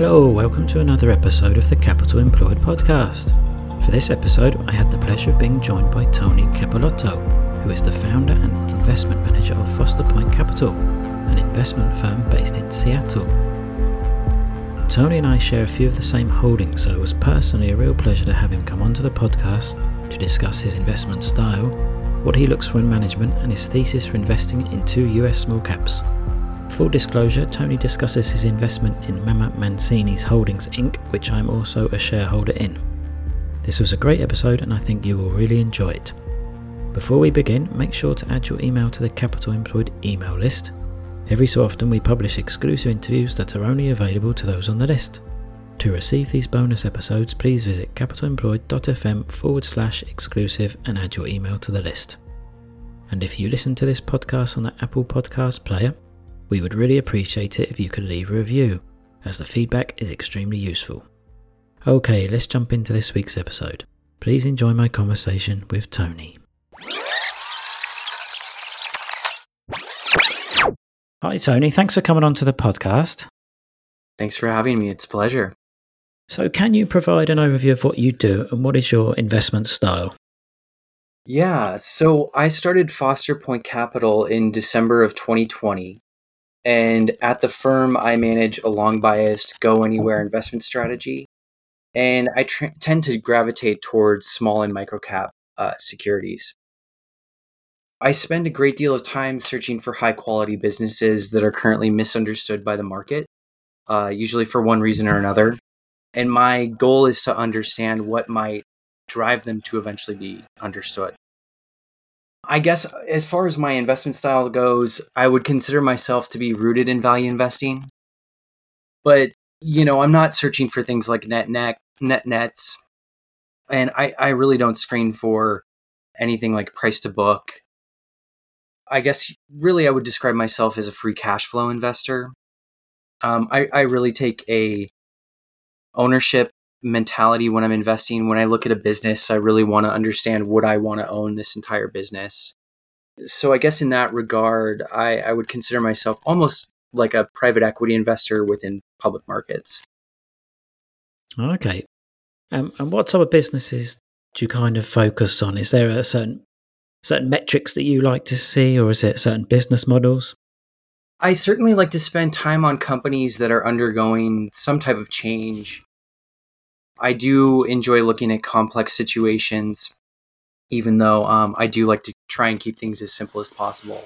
Hello, welcome to another episode of the Capital Employed podcast. For this episode, I had the pleasure of being joined by Tony Capolotto, who is the founder and investment manager of Foster Point Capital, an investment firm based in Seattle. Tony and I share a few of the same holdings, so it was personally a real pleasure to have him come onto the podcast to discuss his investment style, what he looks for in management, and his thesis for investing in two US small caps. Full disclosure, Tony discusses his investment in Mama Mancini's Holdings Inc., which I'm also a shareholder in. This was a great episode and I think you will really enjoy it. Before we begin, make sure to add your email to the Capital Employed email list. Every so often, we publish exclusive interviews that are only available to those on the list. To receive these bonus episodes, please visit capitalemployed.fm forward slash exclusive and add your email to the list. And if you listen to this podcast on the Apple Podcast player, we would really appreciate it if you could leave a review, as the feedback is extremely useful. Okay, let's jump into this week's episode. Please enjoy my conversation with Tony. Hi, Tony. Thanks for coming on to the podcast. Thanks for having me. It's a pleasure. So, can you provide an overview of what you do and what is your investment style? Yeah, so I started Foster Point Capital in December of 2020. And at the firm, I manage a long biased go anywhere investment strategy. And I tr- tend to gravitate towards small and micro cap uh, securities. I spend a great deal of time searching for high quality businesses that are currently misunderstood by the market, uh, usually for one reason or another. And my goal is to understand what might drive them to eventually be understood. I guess as far as my investment style goes, I would consider myself to be rooted in value investing. But, you know, I'm not searching for things like net net, net nets. And I, I really don't screen for anything like price to book I guess really I would describe myself as a free cash flow investor. Um, I, I really take a ownership mentality when I'm investing. When I look at a business, I really want to understand would I want to own this entire business. So I guess in that regard, I, I would consider myself almost like a private equity investor within public markets. Okay. Um, and what type of businesses do you kind of focus on? Is there a certain certain metrics that you like to see, or is it certain business models? I certainly like to spend time on companies that are undergoing some type of change. I do enjoy looking at complex situations, even though um, I do like to try and keep things as simple as possible.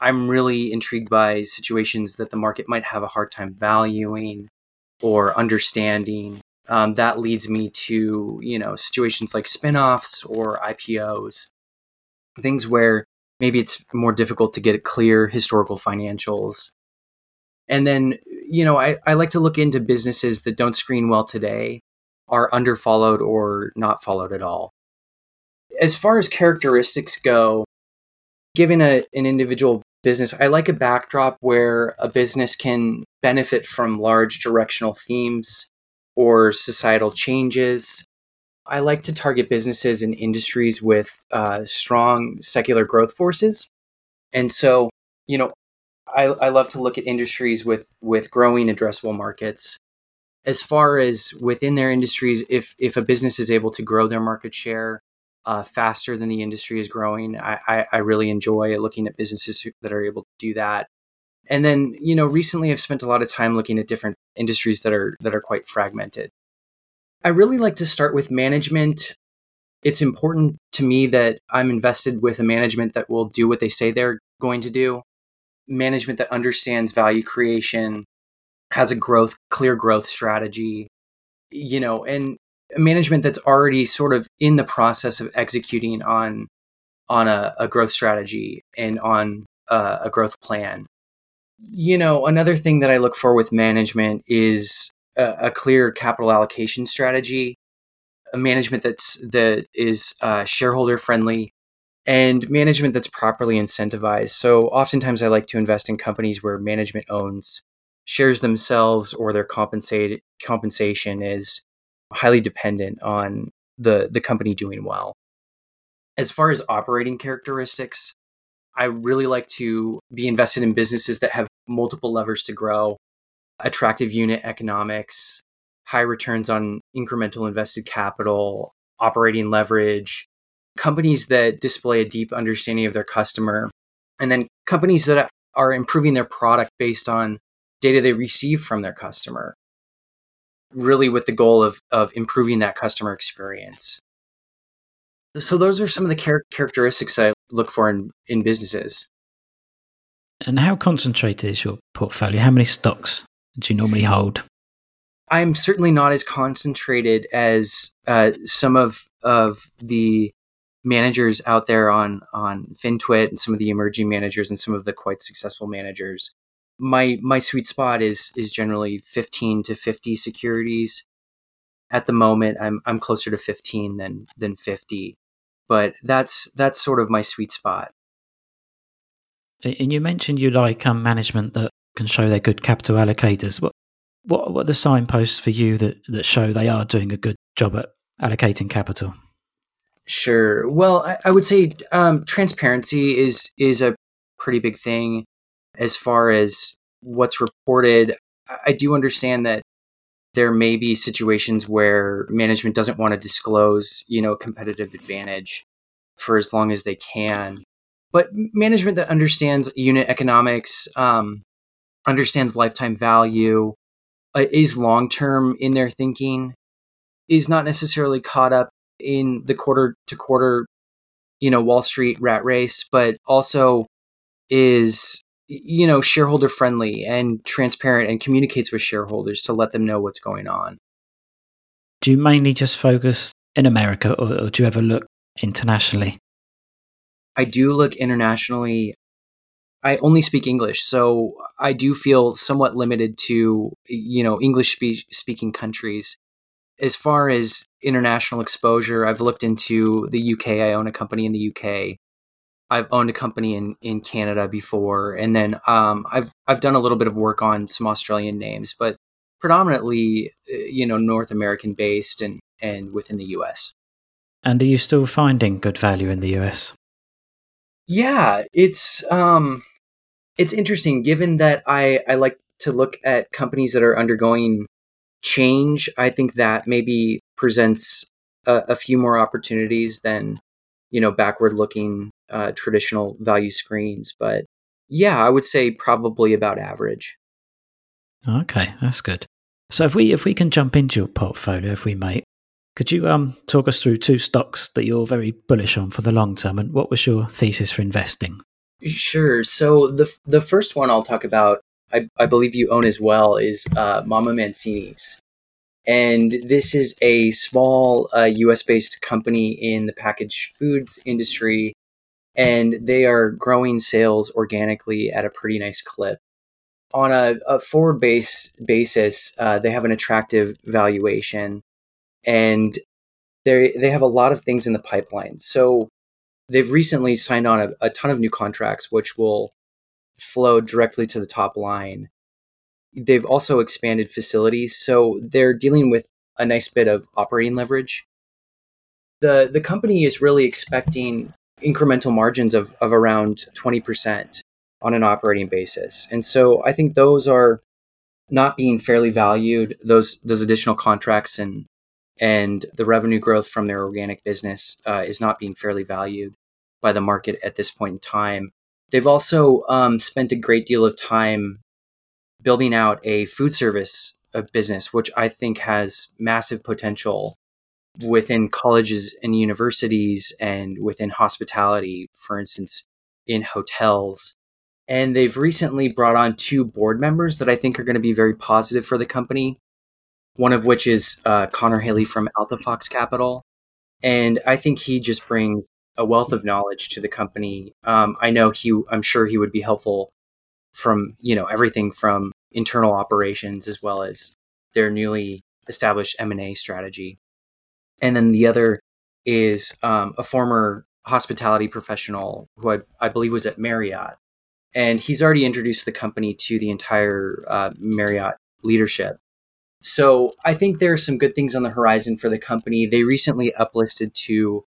I'm really intrigued by situations that the market might have a hard time valuing or understanding. Um, that leads me to you know situations like spin-offs or IPOs things where maybe it's more difficult to get clear historical financials. And then, you know, I, I like to look into businesses that don't screen well today, are underfollowed or not followed at all. As far as characteristics go, given a, an individual business, I like a backdrop where a business can benefit from large directional themes or societal changes I like to target businesses and industries with uh, strong secular growth forces. And so, you know, I, I love to look at industries with, with growing addressable markets. As far as within their industries, if, if a business is able to grow their market share uh, faster than the industry is growing, I, I, I really enjoy looking at businesses that are able to do that. And then, you know, recently I've spent a lot of time looking at different industries that are that are quite fragmented. I really like to start with management. It's important to me that I'm invested with a management that will do what they say they're going to do, management that understands value creation, has a growth, clear growth strategy, you know, and management that's already sort of in the process of executing on on a, a growth strategy and on a, a growth plan. You know, another thing that I look for with management is a, a clear capital allocation strategy, a management that's that is uh, shareholder friendly, and management that's properly incentivized. So oftentimes, I like to invest in companies where management owns shares themselves or their compensated compensation is highly dependent on the the company doing well. As far as operating characteristics, I really like to be invested in businesses that have multiple levers to grow attractive unit economics, high returns on incremental invested capital, operating leverage, companies that display a deep understanding of their customer, and then companies that are improving their product based on data they receive from their customer, really with the goal of, of improving that customer experience. So, those are some of the char- characteristics I look for in, in businesses. And how concentrated is your portfolio? How many stocks do you normally hold? I'm certainly not as concentrated as uh, some of of the managers out there on on FinTwit and some of the emerging managers and some of the quite successful managers. My my sweet spot is is generally 15 to 50 securities. At the moment, I'm I'm closer to 15 than than 50, but that's that's sort of my sweet spot. And you mentioned you like um, management that can show they're good capital allocators. What what what are the signposts for you that that show they are doing a good job at allocating capital? Sure. Well, I, I would say um, transparency is is a pretty big thing as far as what's reported. I do understand that there may be situations where management doesn't want to disclose, you know, competitive advantage for as long as they can. But management that understands unit economics, um, understands lifetime value, uh, is long term in their thinking, is not necessarily caught up in the quarter to quarter, you know, Wall Street rat race, but also is you know shareholder friendly and transparent and communicates with shareholders to let them know what's going on. Do you mainly just focus in America, or, or do you ever look internationally? I do look internationally. I only speak English, so I do feel somewhat limited to you know English spe- speaking countries. As far as international exposure, I've looked into the UK. I own a company in the UK. I've owned a company in, in Canada before, and then um, I've I've done a little bit of work on some Australian names, but predominantly, uh, you know, North American based and and within the US. And are you still finding good value in the US? Yeah, it's um, it's interesting given that I I like to look at companies that are undergoing change. I think that maybe presents a, a few more opportunities than you know backward looking uh, traditional value screens. But yeah, I would say probably about average. Okay, that's good. So if we if we can jump into your portfolio, if we may, could you um, talk us through two stocks that you're very bullish on for the long term, and what was your thesis for investing? Sure. So the the first one I'll talk about, I, I believe you own as well, is uh, Mama Mancini's, and this is a small uh, U.S. based company in the packaged foods industry, and they are growing sales organically at a pretty nice clip. On a, a forward base basis, uh, they have an attractive valuation and they they have a lot of things in the pipeline. So they've recently signed on a, a ton of new contracts, which will flow directly to the top line. They've also expanded facilities, so they're dealing with a nice bit of operating leverage. the The company is really expecting incremental margins of of around twenty percent on an operating basis, and so I think those are not being fairly valued. Those those additional contracts and and the revenue growth from their organic business uh, is not being fairly valued by the market at this point in time. They've also um, spent a great deal of time building out a food service uh, business, which I think has massive potential within colleges and universities and within hospitality, for instance, in hotels. And they've recently brought on two board members that I think are going to be very positive for the company one of which is uh, Connor Haley from Alta Fox Capital. And I think he just brings a wealth of knowledge to the company. Um, I know he, I'm sure he would be helpful from, you know, everything from internal operations as well as their newly established M&A strategy. And then the other is um, a former hospitality professional who I, I, believe was at Marriott. And he's already introduced the company to the entire uh, Marriott leadership. So I think there are some good things on the horizon for the company. They recently uplisted to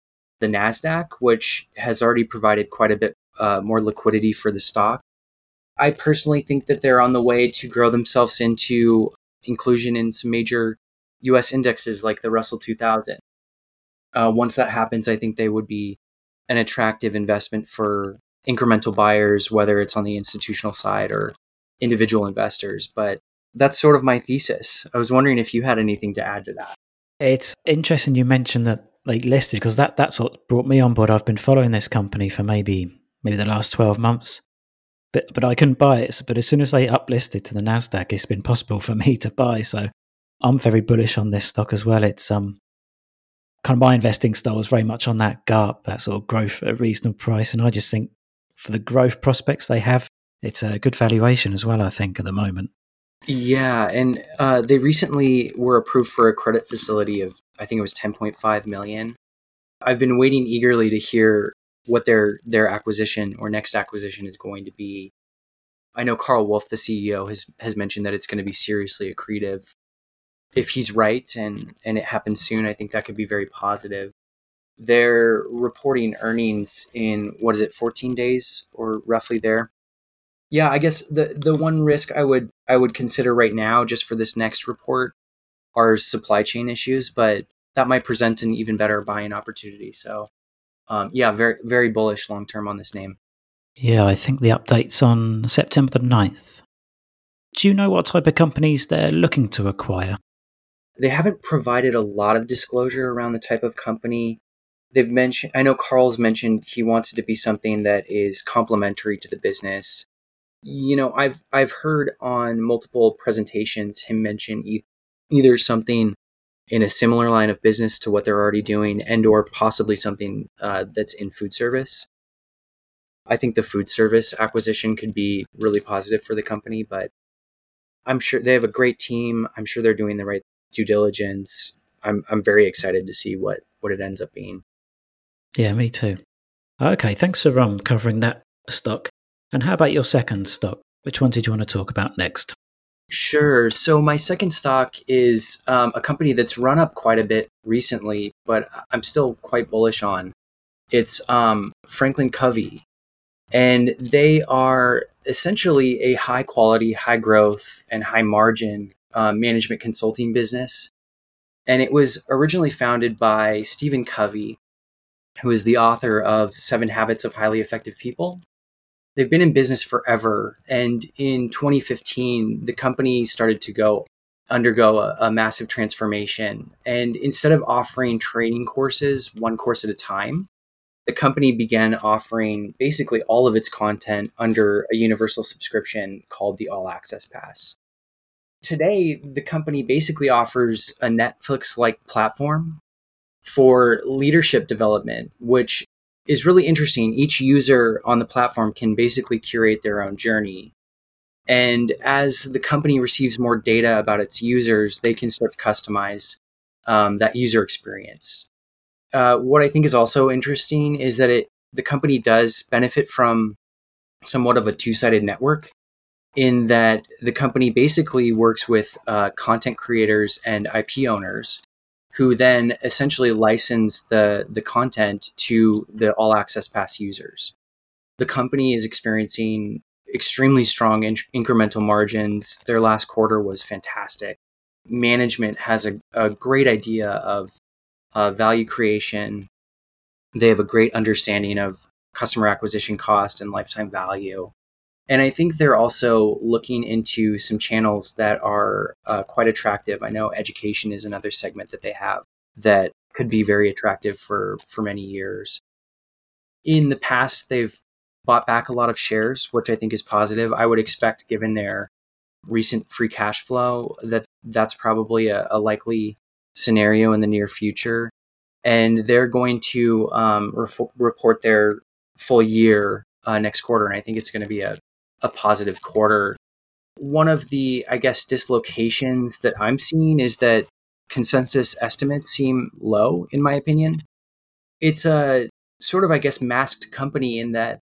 the NASDAQ, which has already provided quite a bit uh, more liquidity for the stock. I personally think that they're on the way to grow themselves into inclusion in some major US indexes like the Russell 2000. Uh, once that happens, I think they would be an attractive investment for incremental buyers, whether it's on the institutional side or individual investors. But that's sort of my thesis. I was wondering if you had anything to add to that. It's interesting you mentioned that they listed because that, that's what brought me on board. I've been following this company for maybe maybe the last 12 months. But but I couldn't buy it. But as soon as they uplisted to the Nasdaq, it's been possible for me to buy. So I'm very bullish on this stock as well. It's um kind of my investing style is very much on that GARP, that sort of growth at a reasonable price. And I just think for the growth prospects they have, it's a good valuation as well, I think, at the moment. Yeah, and uh, they recently were approved for a credit facility of I think it was 10.5 million. I've been waiting eagerly to hear what their their acquisition or next acquisition is going to be. I know Carl Wolf, the CEO, has has mentioned that it's going to be seriously accretive. If he's right and and it happens soon, I think that could be very positive. They're reporting earnings in what is it, 14 days or roughly there yeah, I guess the the one risk I would I would consider right now, just for this next report, are supply chain issues, but that might present an even better buying opportunity. So, um, yeah, very very bullish long term on this name. Yeah, I think the update's on September the 9th. Do you know what type of companies they're looking to acquire? They haven't provided a lot of disclosure around the type of company. They've mentioned, I know Carl's mentioned he wants it to be something that is complementary to the business you know, I've I've heard on multiple presentations him mention e- either something in a similar line of business to what they're already doing, and or possibly something uh, that's in food service. I think the food service acquisition could be really positive for the company, but I'm sure they have a great team. I'm sure they're doing the right due diligence. I'm I'm very excited to see what what it ends up being. Yeah, me too. Okay, thanks for um, covering that stock. And how about your second stock? Which one did you want to talk about next? Sure. So my second stock is um, a company that's run up quite a bit recently, but I'm still quite bullish on. It's um, Franklin Covey, and they are essentially a high quality, high growth, and high margin uh, management consulting business. And it was originally founded by Stephen Covey, who is the author of Seven Habits of Highly Effective People they've been in business forever. And in 2015, the company started to go undergo a, a, massive transformation. And instead of offering training courses, one course at a time, the company began offering basically all of its content under a universal subscription called the All Access Pass. Today, the company basically offers a Netflix like platform for leadership development, which is really interesting. Each user on the platform can basically curate their own journey. And as the company receives more data about its users, they can start to customize um, that user experience. Uh, what I think is also interesting is that it the company does benefit from somewhat of a two-sided network in that the company basically works with uh, content creators and IP owners who then essentially license the, the content to the all access pass users. The company is experiencing extremely strong in- incremental margins. Their last quarter was fantastic. Management has a, a great idea of uh, value creation. They have a great understanding of customer acquisition cost and lifetime value. And I think they're also looking into some channels that are uh, quite attractive. I know education is another segment that they have that could be very attractive for, for many years. In the past, they've bought back a lot of shares, which I think is positive. I would expect, given their recent free cash flow, that that's probably a, a likely scenario in the near future. And they're going to um, re- report their full year uh, next quarter, and I think it's going to be a, a positive quarter. One of the, I guess, dislocations that I'm seeing is that consensus estimates seem low, in my opinion. It's a sort of, I guess, masked company in that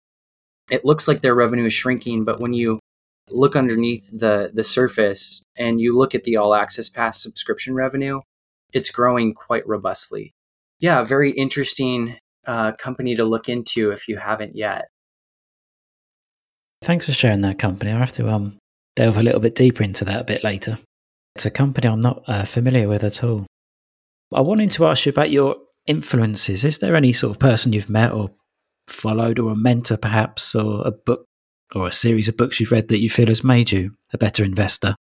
it looks like their revenue is shrinking, but when you look underneath the, the surface and you look at the all access pass subscription revenue, it's growing quite robustly. Yeah, very interesting uh, company to look into if you haven't yet. Thanks for sharing that company. I have to um delve a little bit deeper into that a bit later. It's a company I'm not uh, familiar with at all. I wanted to ask you about your influences. Is there any sort of person you've met or followed, or a mentor perhaps, or a book or a series of books you've read that you feel has made you a better investor?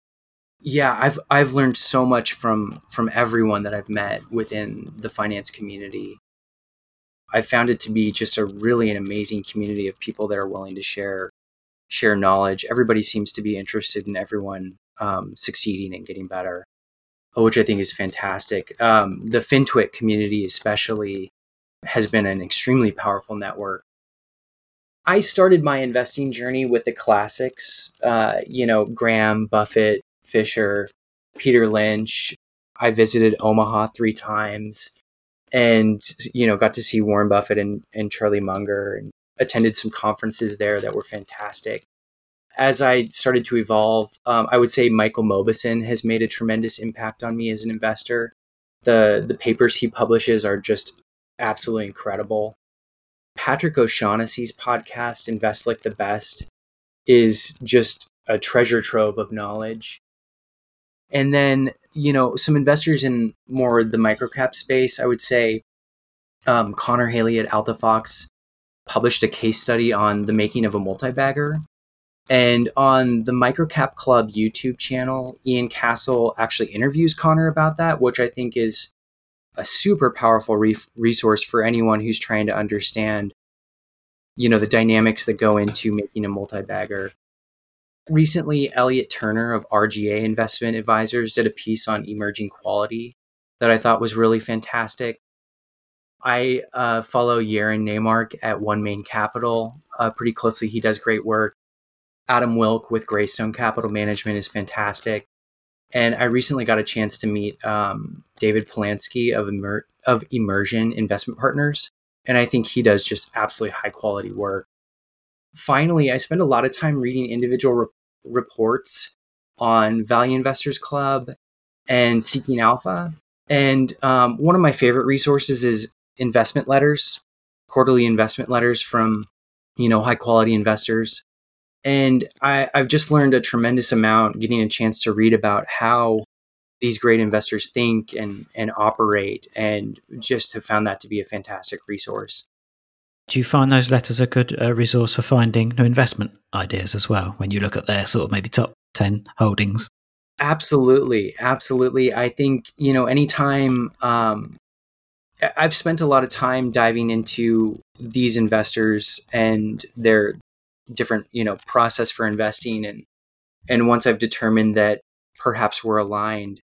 Yeah, I've I've learned so much from from everyone that I've met within the finance community. I found it to be just a really an amazing community of people that are willing to share share knowledge. Everybody seems to be interested in everyone um, succeeding and getting better, which I think is fantastic. Um, the FinTwit community, especially, has been an extremely powerful network. I started my investing journey with the classics, uh, you know, Graham, Buffett, Fisher, Peter Lynch. I visited Omaha three times and, you know, got to see Warren Buffett and, and Charlie Munger and attended some conferences there that were fantastic. As I started to evolve, um, I would say Michael Mauboussin has made a tremendous impact on me as an investor. The the papers he publishes are just absolutely incredible. Patrick O'Shaughnessy's podcast, Invest Like the Best, is just a treasure trove of knowledge. And then, you know, some investors in more the microcap space, I would say um, Connor Haley at AltaFox published a case study on the making of a multi-bagger. And on the Microcap Club YouTube channel, Ian Cassel actually interviews Connor about that, which I think is a super powerful re- resource for anyone who's trying to understand, you know, the dynamics that go into making a multi-bagger. Recently, Elliot Turner of RGA Investment Advisors did a piece on emerging quality that I thought was really fantastic. I uh, follow Yaron Naymark at One Main Capital uh, pretty closely. He does great work. Adam Wilk with Greystone Capital Management is fantastic. And I recently got a chance to meet um, David Polansky of, Immer- of Immersion Investment Partners. And I think he does just absolutely high quality work. Finally, I spend a lot of time reading individual re- reports on Value Investors Club and Seeking Alpha. And um, one of my favorite resources is investment letters, quarterly investment letters from, you know, high quality investors. And I, I've just learned a tremendous amount getting a chance to read about how these great investors think and, and operate, and just have found that to be a fantastic resource. Do you find those letters a good uh, resource for finding new investment ideas as well when you look at their sort of maybe top 10 holdings? Absolutely. Absolutely. I think, you know, anytime um, I've spent a lot of time diving into these investors and their different, you know, process for investing and and once I've determined that perhaps we're aligned,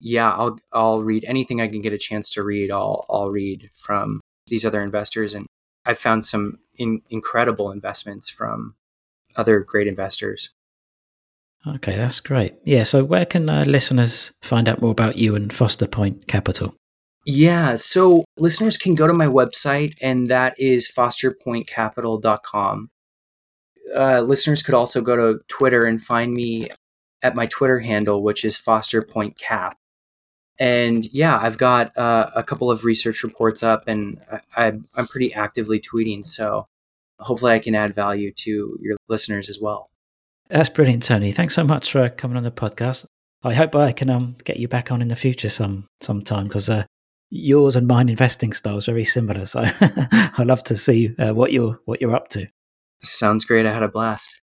yeah, I'll I'll read anything I can get a chance to read. I'll I'll read from these other investors and I've found some in, incredible investments from other great investors. Okay, that's great. Yeah, so where can uh, listeners find out more about you and Foster Point Capital? Yeah, so listeners can go to my website, and that is fosterpointcapital.com. Uh, listeners could also go to Twitter and find me at my Twitter handle, which is fosterpointcap. And yeah, I've got uh, a couple of research reports up, and I, I'm pretty actively tweeting. So hopefully, I can add value to your listeners as well. That's brilliant, Tony. Thanks so much for coming on the podcast. I hope I can um, get you back on in the future some sometime because uh, yours and mine investing styles very similar. So I'd love to see uh, what you're what you're up to. Sounds great. I had a blast.